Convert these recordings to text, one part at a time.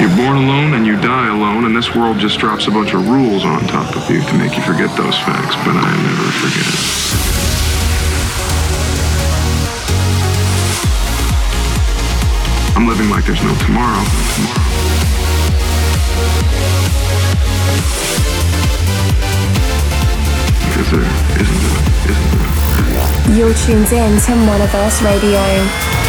You're born alone and you die alone, and this world just drops a bunch of rules on top of you to make you forget those facts, but I never forget. I'm living like there's no tomorrow. Because there isn't, isn't, You're tuned in to Monoverse Radio.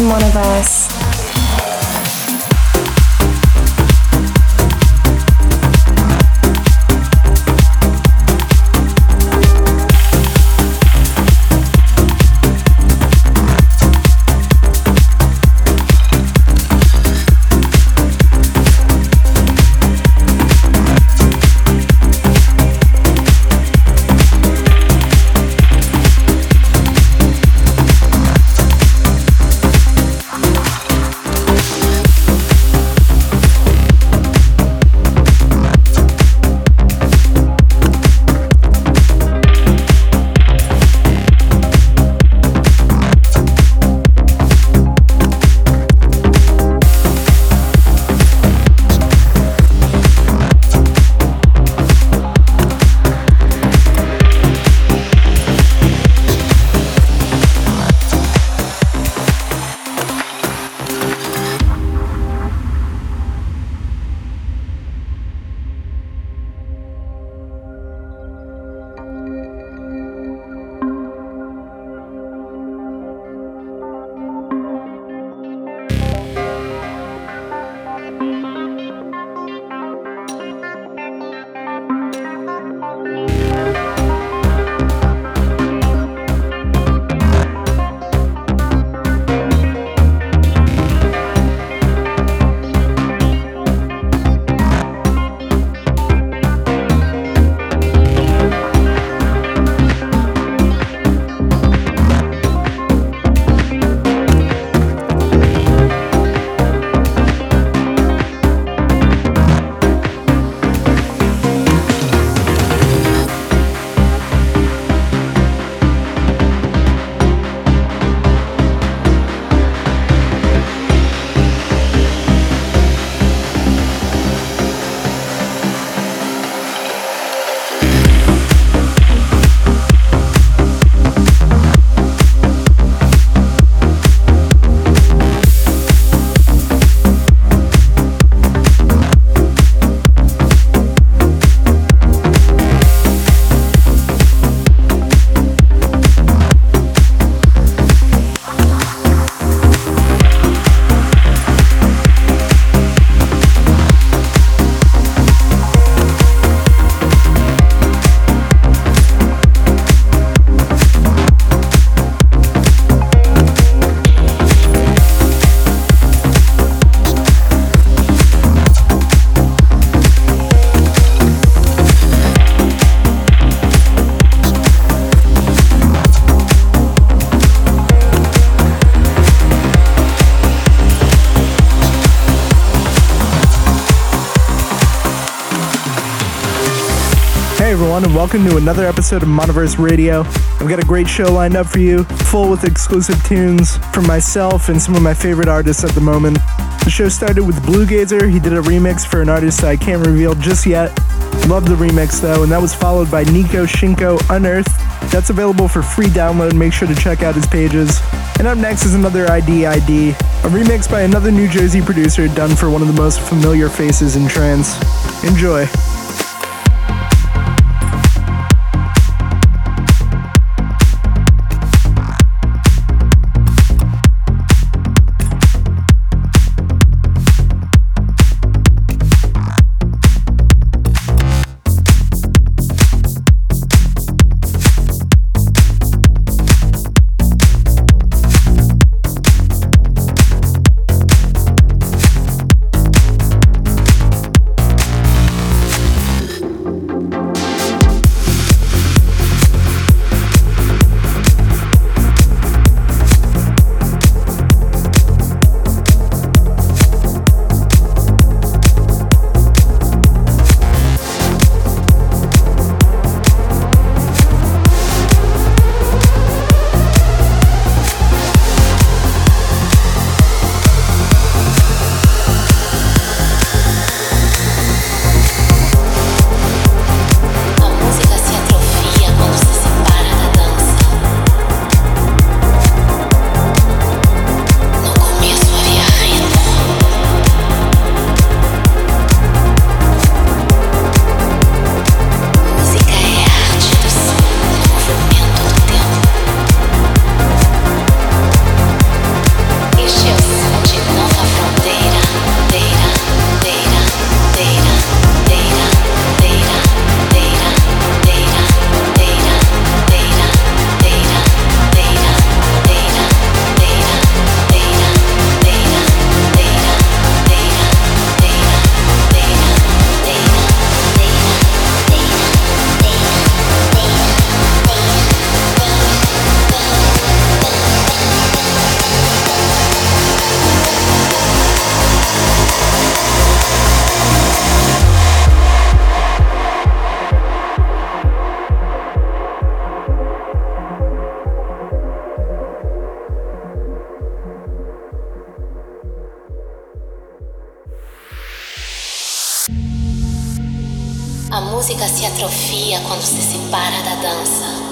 Monoverse. Welcome to another episode of Monoverse Radio. I've got a great show lined up for you, full with exclusive tunes from myself and some of my favorite artists at the moment. The show started with Bluegazer. He did a remix for an artist I can't reveal just yet. Love the remix though, and that was followed by Nico Shinko Unearth. That's available for free download. Make sure to check out his pages. And up next is another ID ID, a remix by another New Jersey producer done for one of the most familiar faces in trance. Enjoy. música se atrofia quando se separa da dança.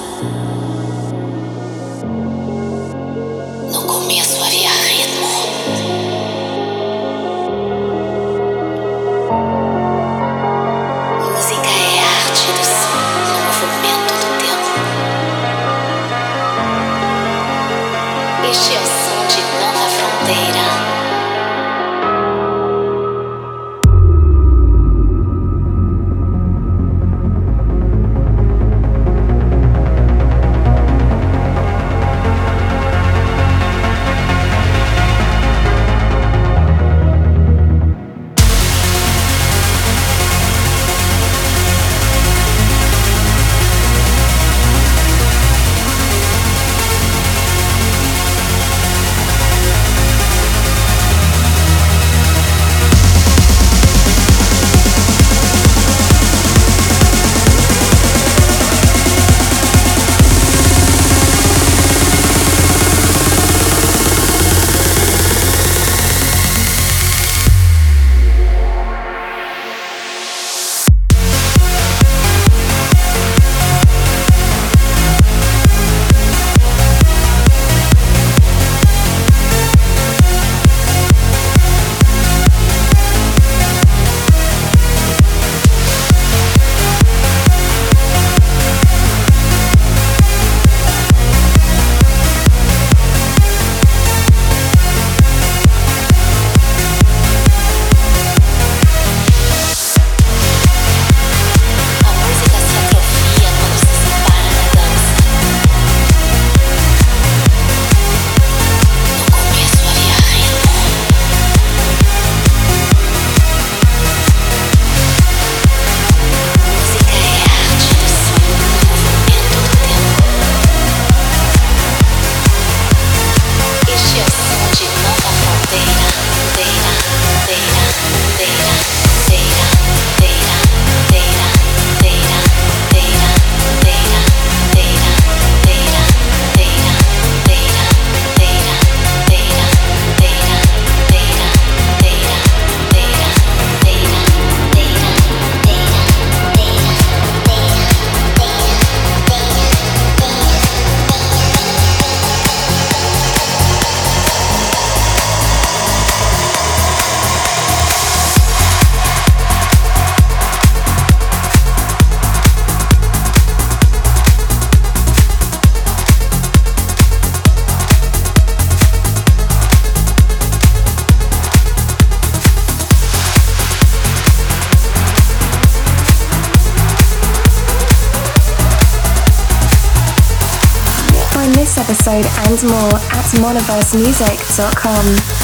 and more at monoversemusic.com.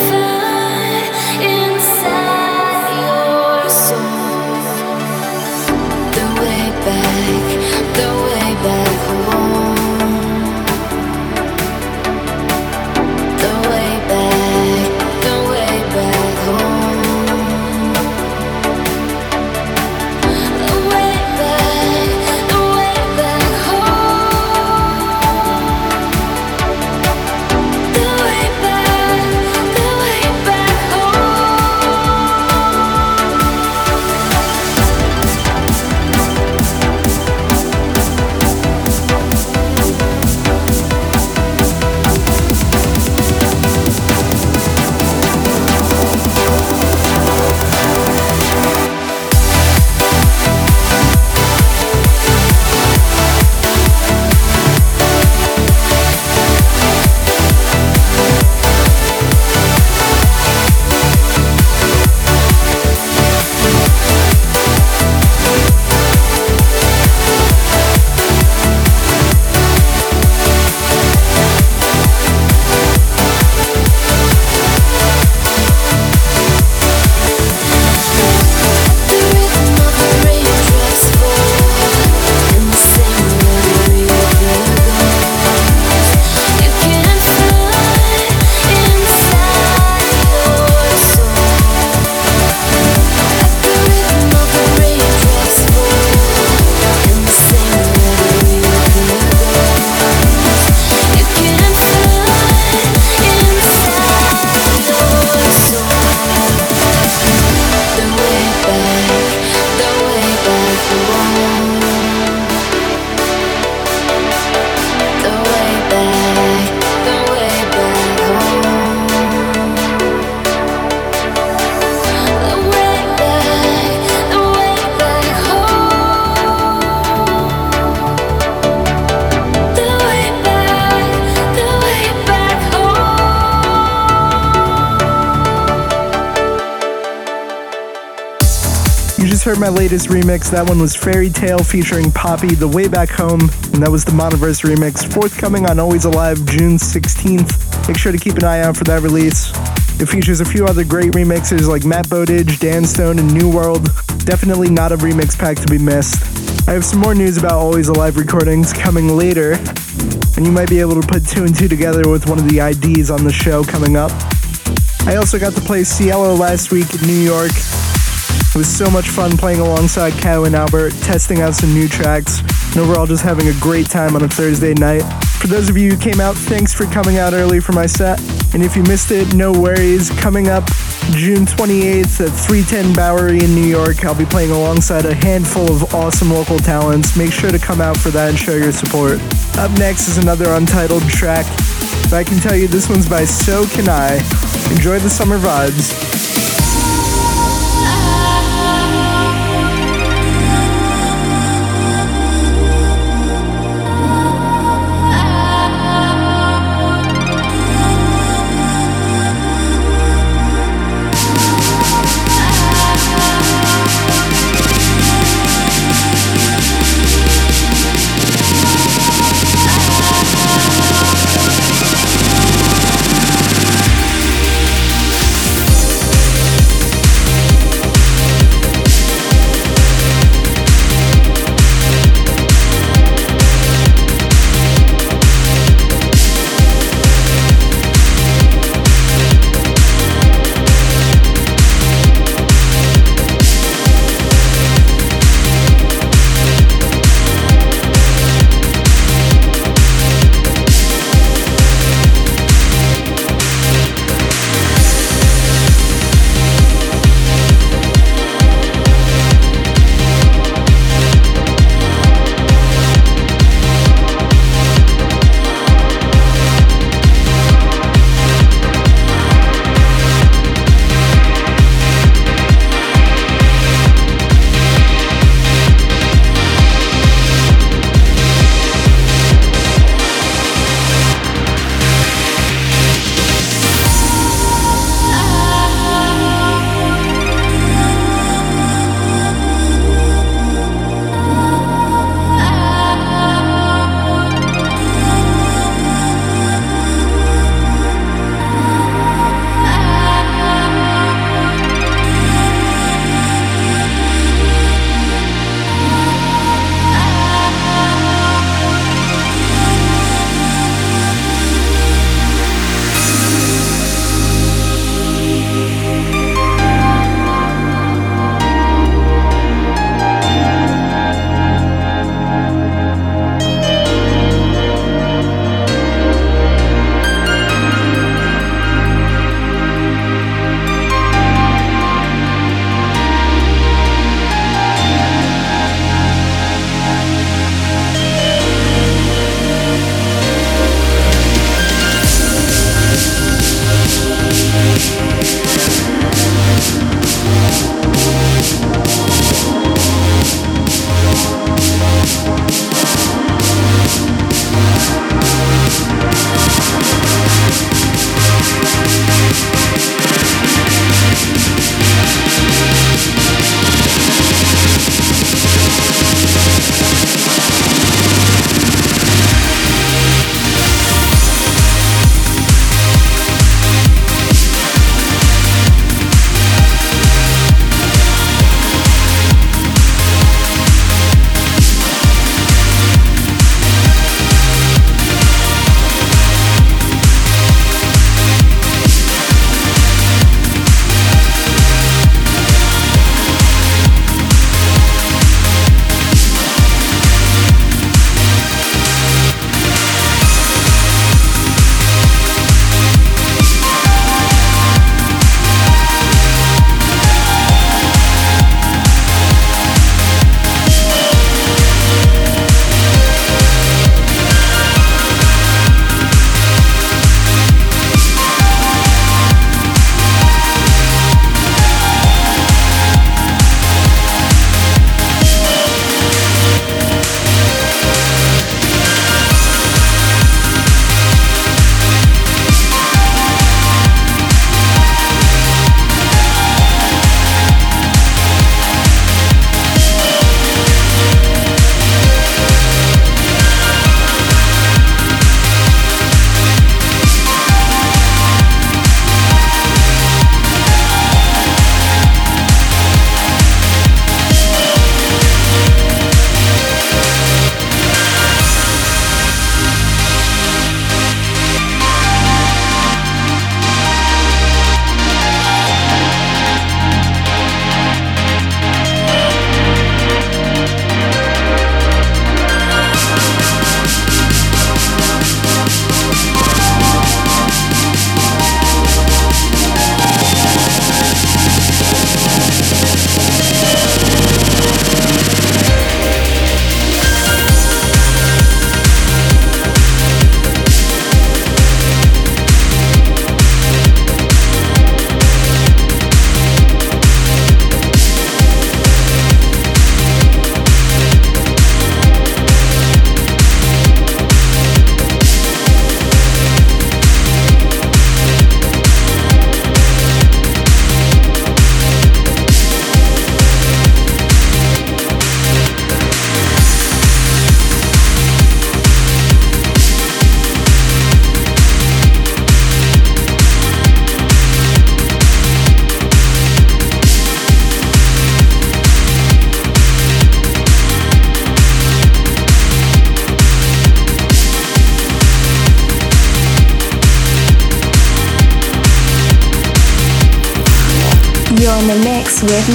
can find my latest remix. That one was Fairy Tale featuring Poppy, The Way Back Home, and that was the Monoverse remix, forthcoming on Always Alive June 16th. Make sure to keep an eye out for that release. It features a few other great remixes like Matt Bowdidge, Dan Stone, and New World. Definitely not a remix pack to be missed. I have some more news about Always Alive recordings coming later, and you might be able to put two and two together with one of the IDs on the show coming up. I also got to play Cielo last week in New York. It was so much fun playing alongside Cow and Albert, testing out some new tracks, and overall just having a great time on a Thursday night. For those of you who came out, thanks for coming out early for my set. And if you missed it, no worries. Coming up June 28th at 310 Bowery in New York, I'll be playing alongside a handful of awesome local talents. Make sure to come out for that and show your support. Up next is another untitled track. But I can tell you this one's by So Can I. Enjoy the summer vibes.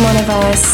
Mix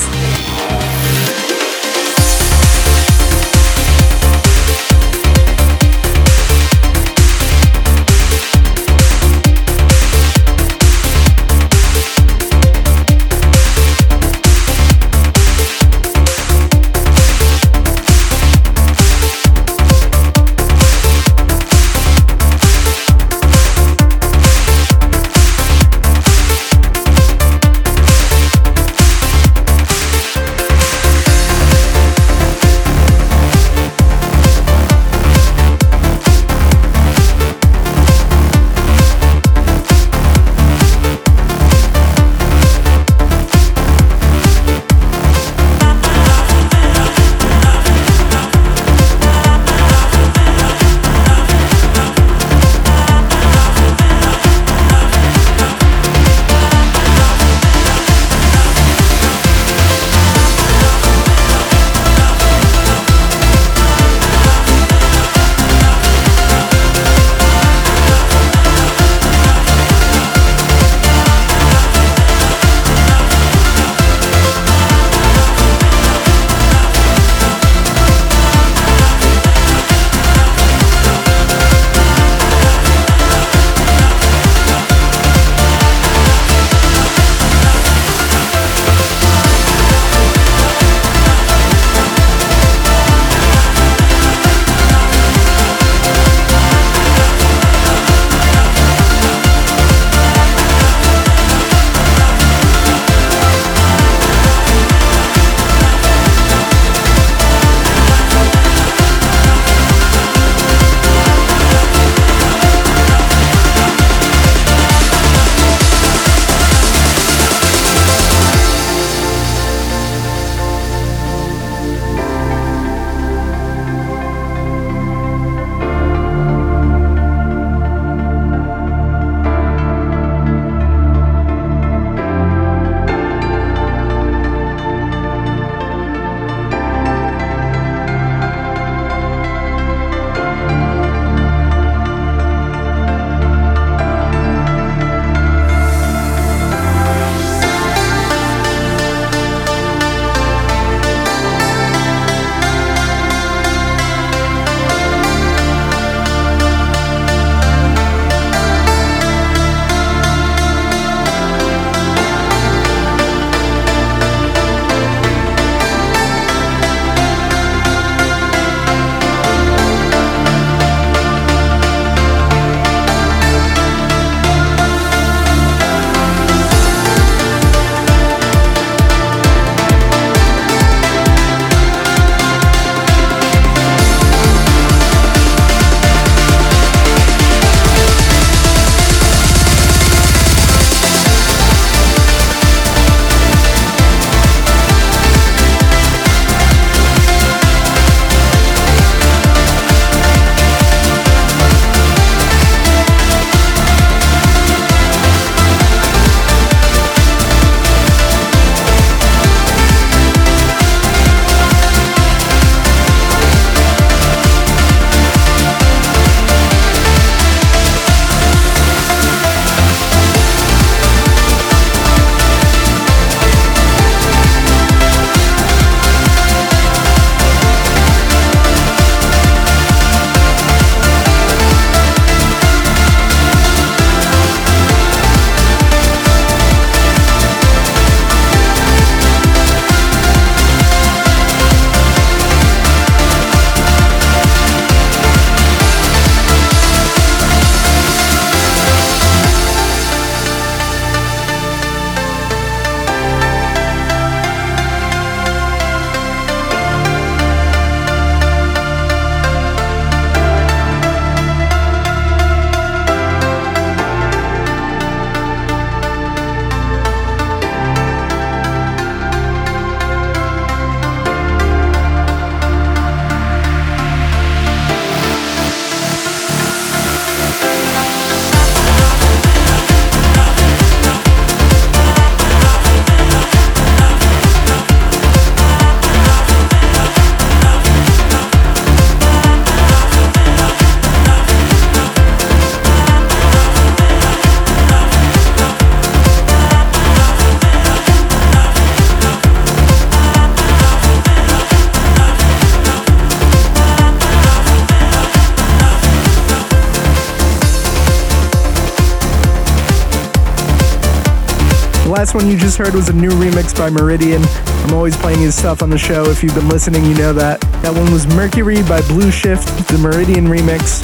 just heard was a new remix by Meridian. I'm always playing his stuff on the show. If you've been listening, you know that. That one was Mercury by Blue Shift, the Meridian remix.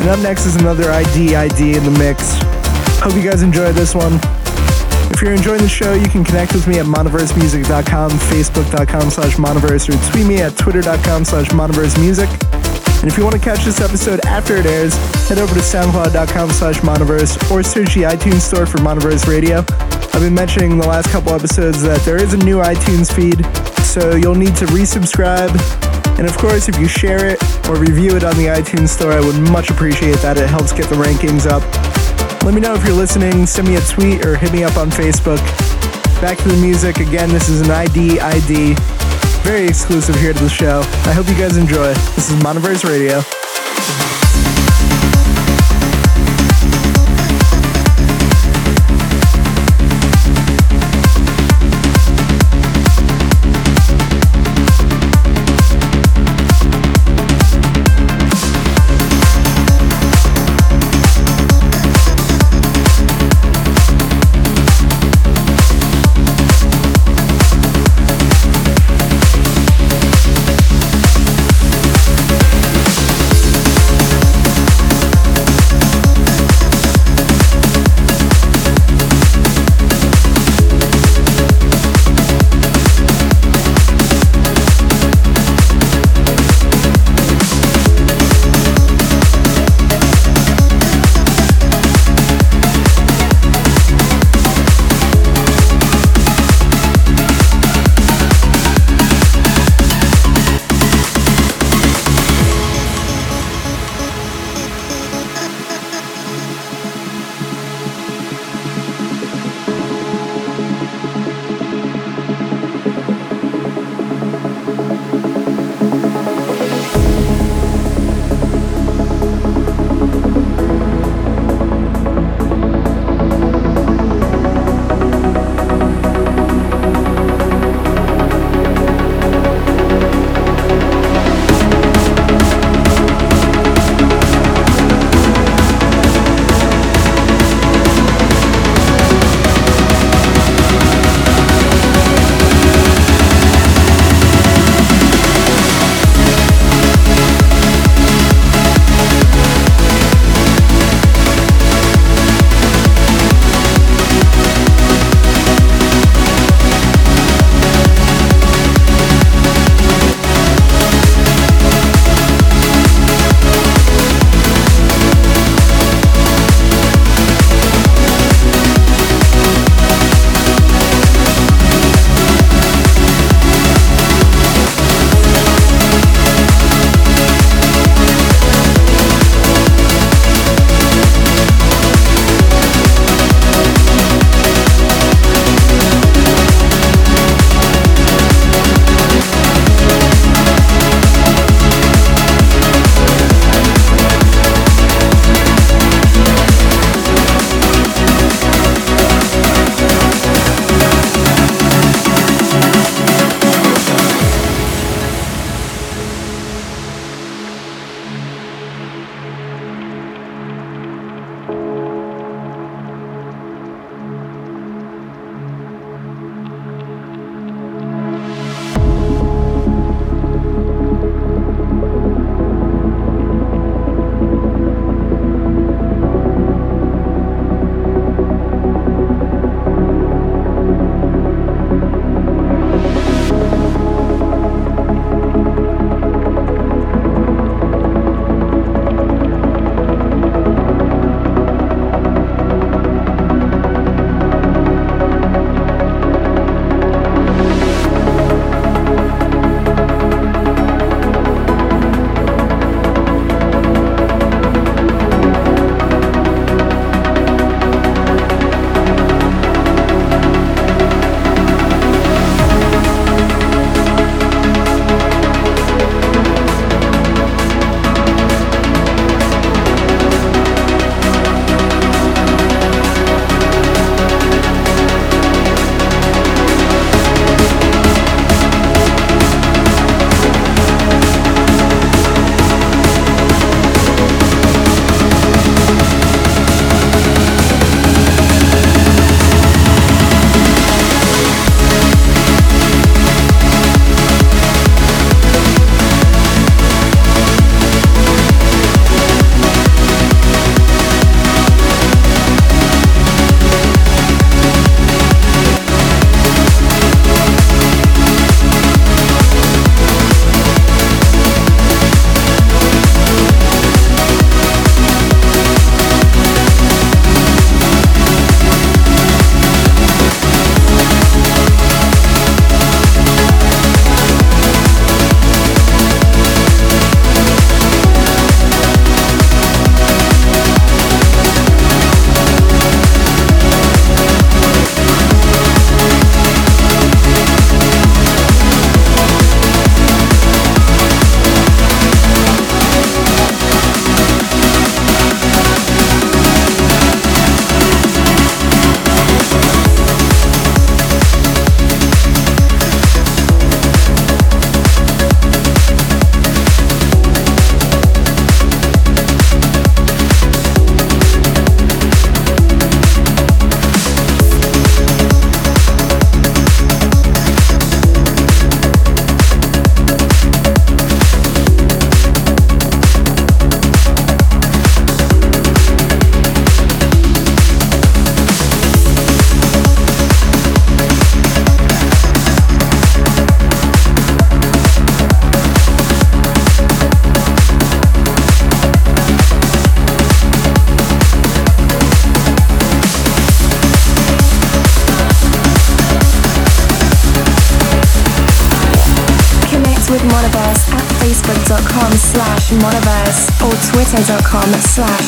And up next is another ID ID in the mix. Hope you guys enjoy this one. If you're enjoying the show, you can connect with me at monoversemusic.com, facebook.com slash monoverse, or tweet me at twitter.com slash monoversemusic. And if you want to catch this episode after it airs, head over to soundcloud.com slash monoverse or search the iTunes store for Monoverse Radio. I've been mentioning in the last couple episodes that there is a new iTunes feed, so you'll need to resubscribe. And of course, if you share it or review it on the iTunes store, I would much appreciate that. It helps get the rankings up. Let me know if you're listening, send me a tweet or hit me up on Facebook. Back to the music. Again, this is an ID ID. Very exclusive here to the show. I hope you guys enjoy. This is Monoverse Radio.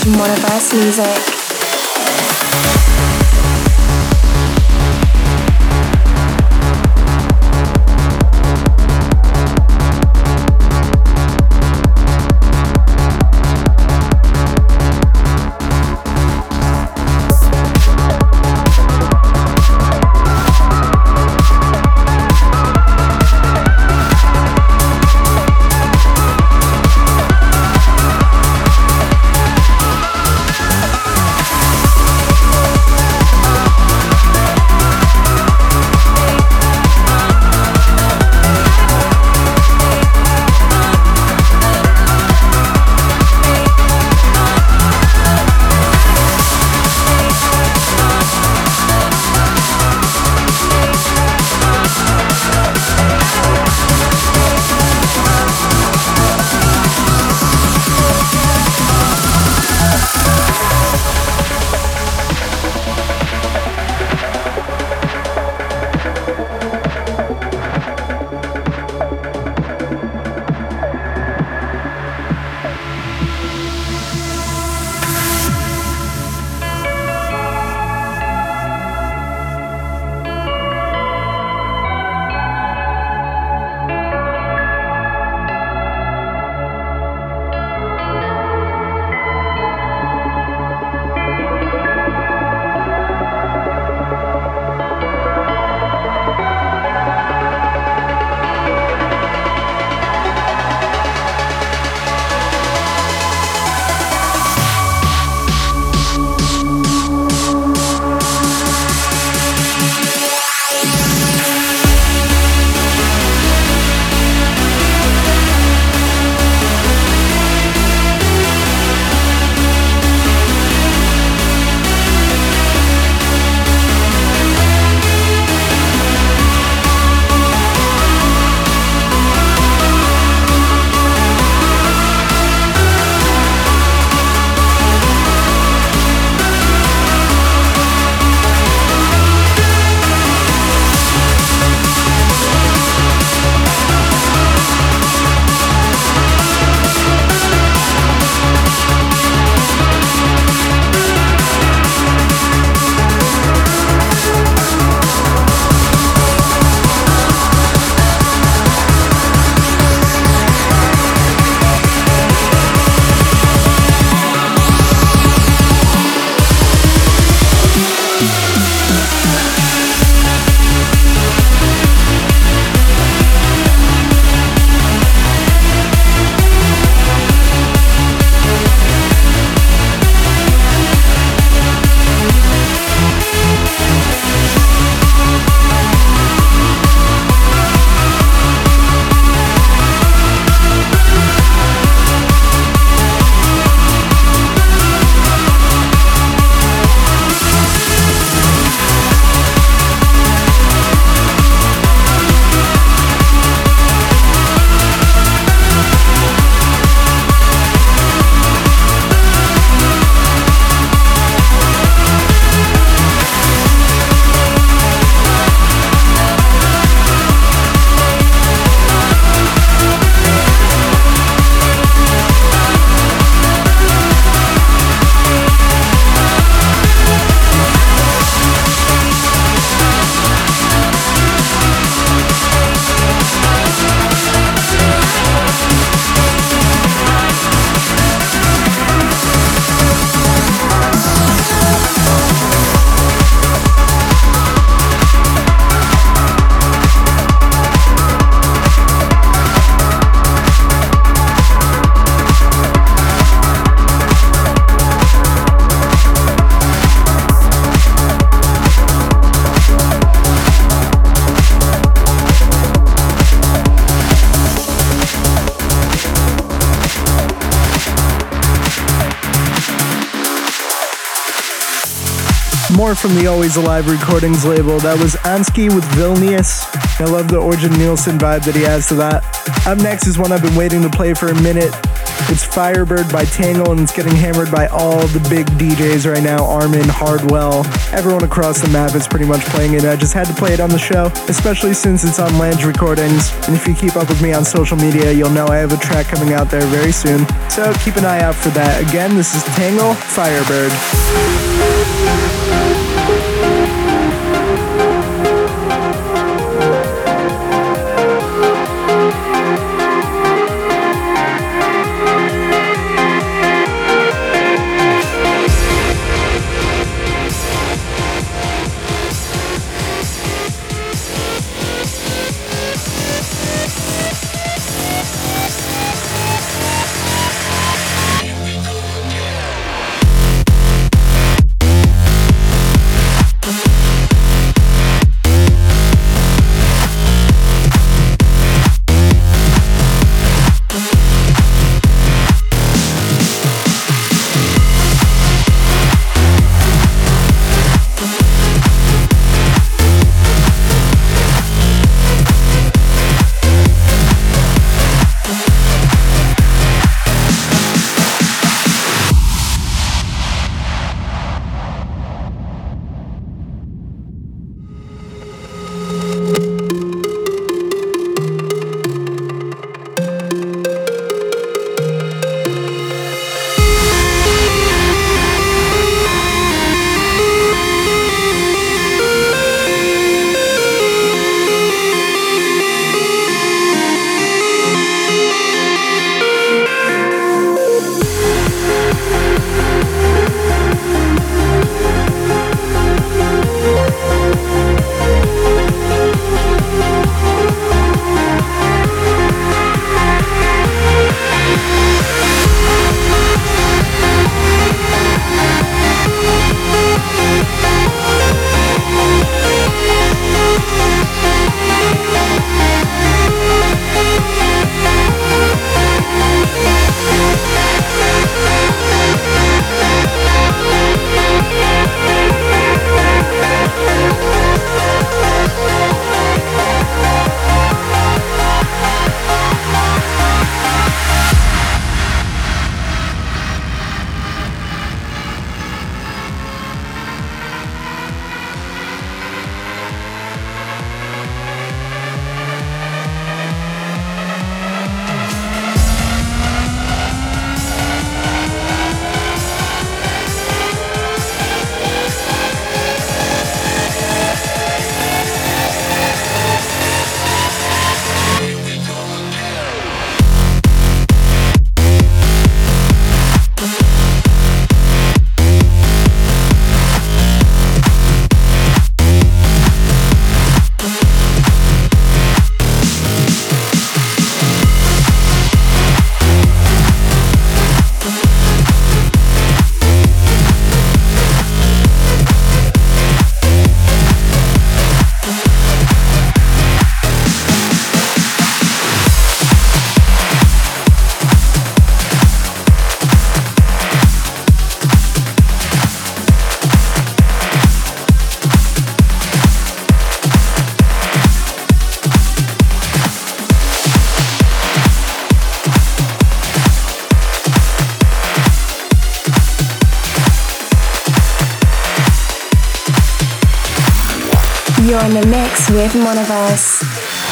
Slash monoverse music. More from the Always Alive Recordings label. That was Ansky with Vilnius. I love the Ørjan Nilsen vibe that he adds to that. Up next is one I've been waiting to play for a minute. It's Firebird by Tangle, and it's getting hammered by all the big DJs right now Armin, Hardwell, everyone across the map is pretty much playing it. I just had to play it on the show, especially since it's on Lange Recordings. And if you keep up with me on social media, you'll know I have a track coming out there very soon. So keep an eye out for that. Again, this is Tangle Firebird. With Monoverse.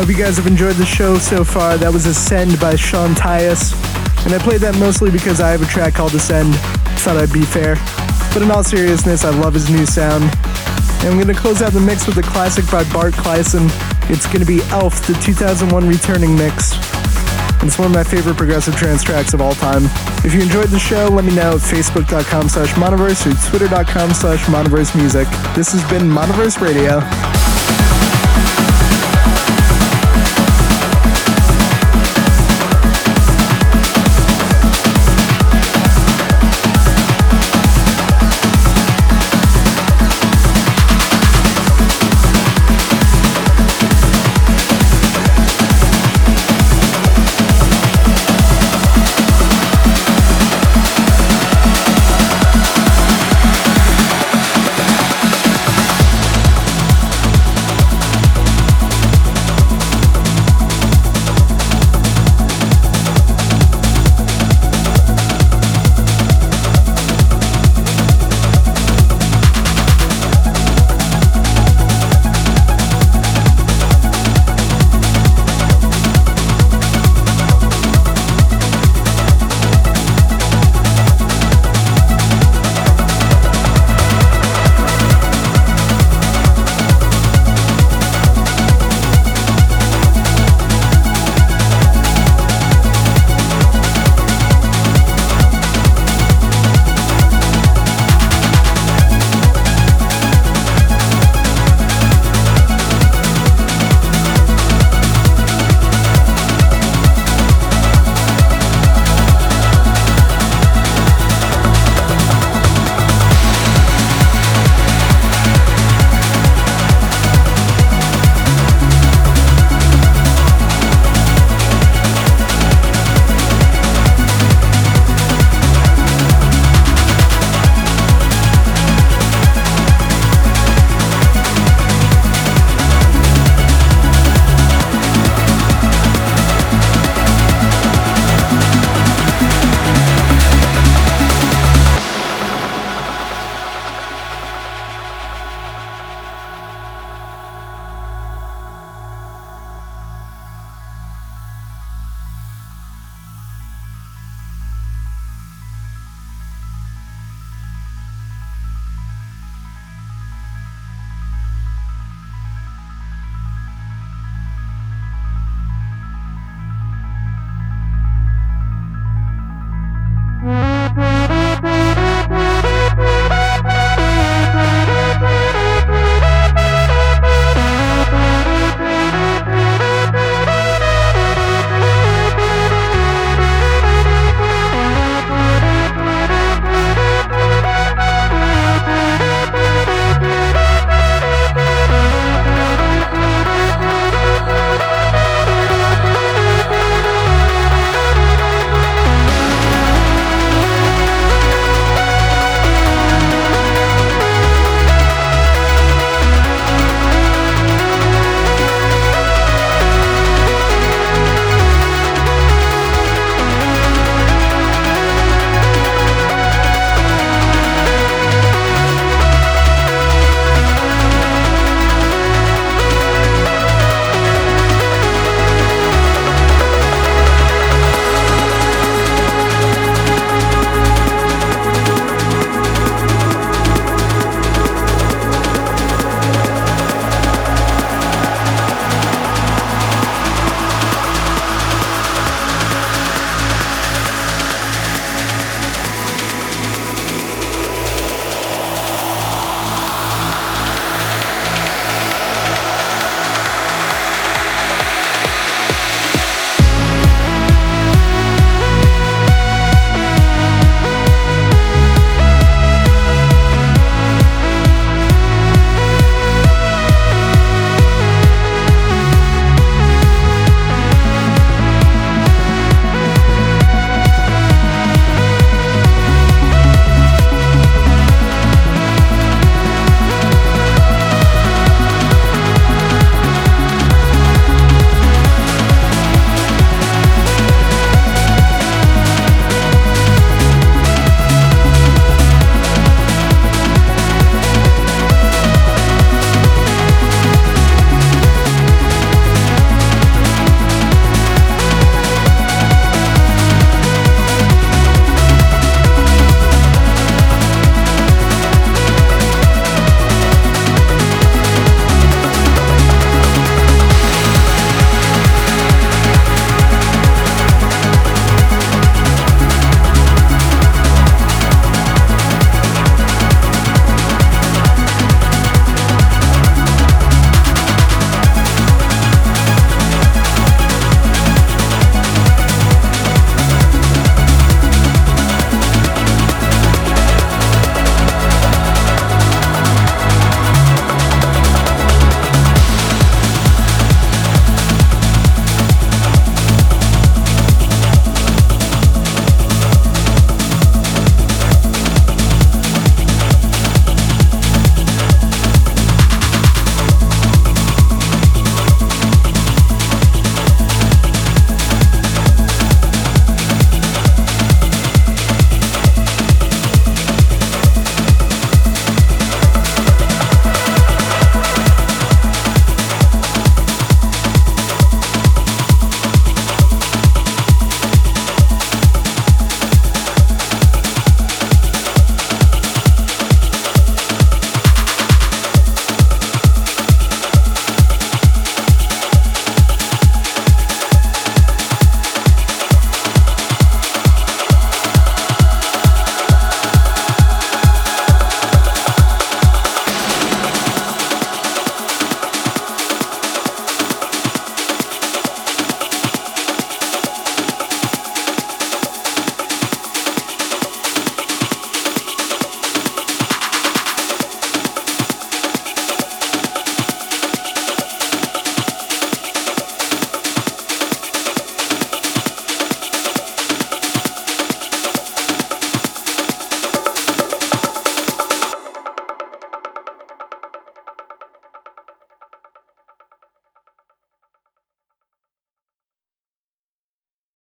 I hope you guys have enjoyed the show so far. That was Ascend by Sean Tyas. And I played that mostly because I have a track called Ascend. Thought I'd be fair. But in all seriousness, I love his new sound. And I'm going to close out the mix with a classic by Bart Claessen. It's going to be Elf, the 2001 returning mix. It's one of my favorite progressive trance tracks of all time. If you enjoyed the show, let me know at facebook.com slash monoverse or twitter.com slash monoverse music. This has been Monoverse Radio.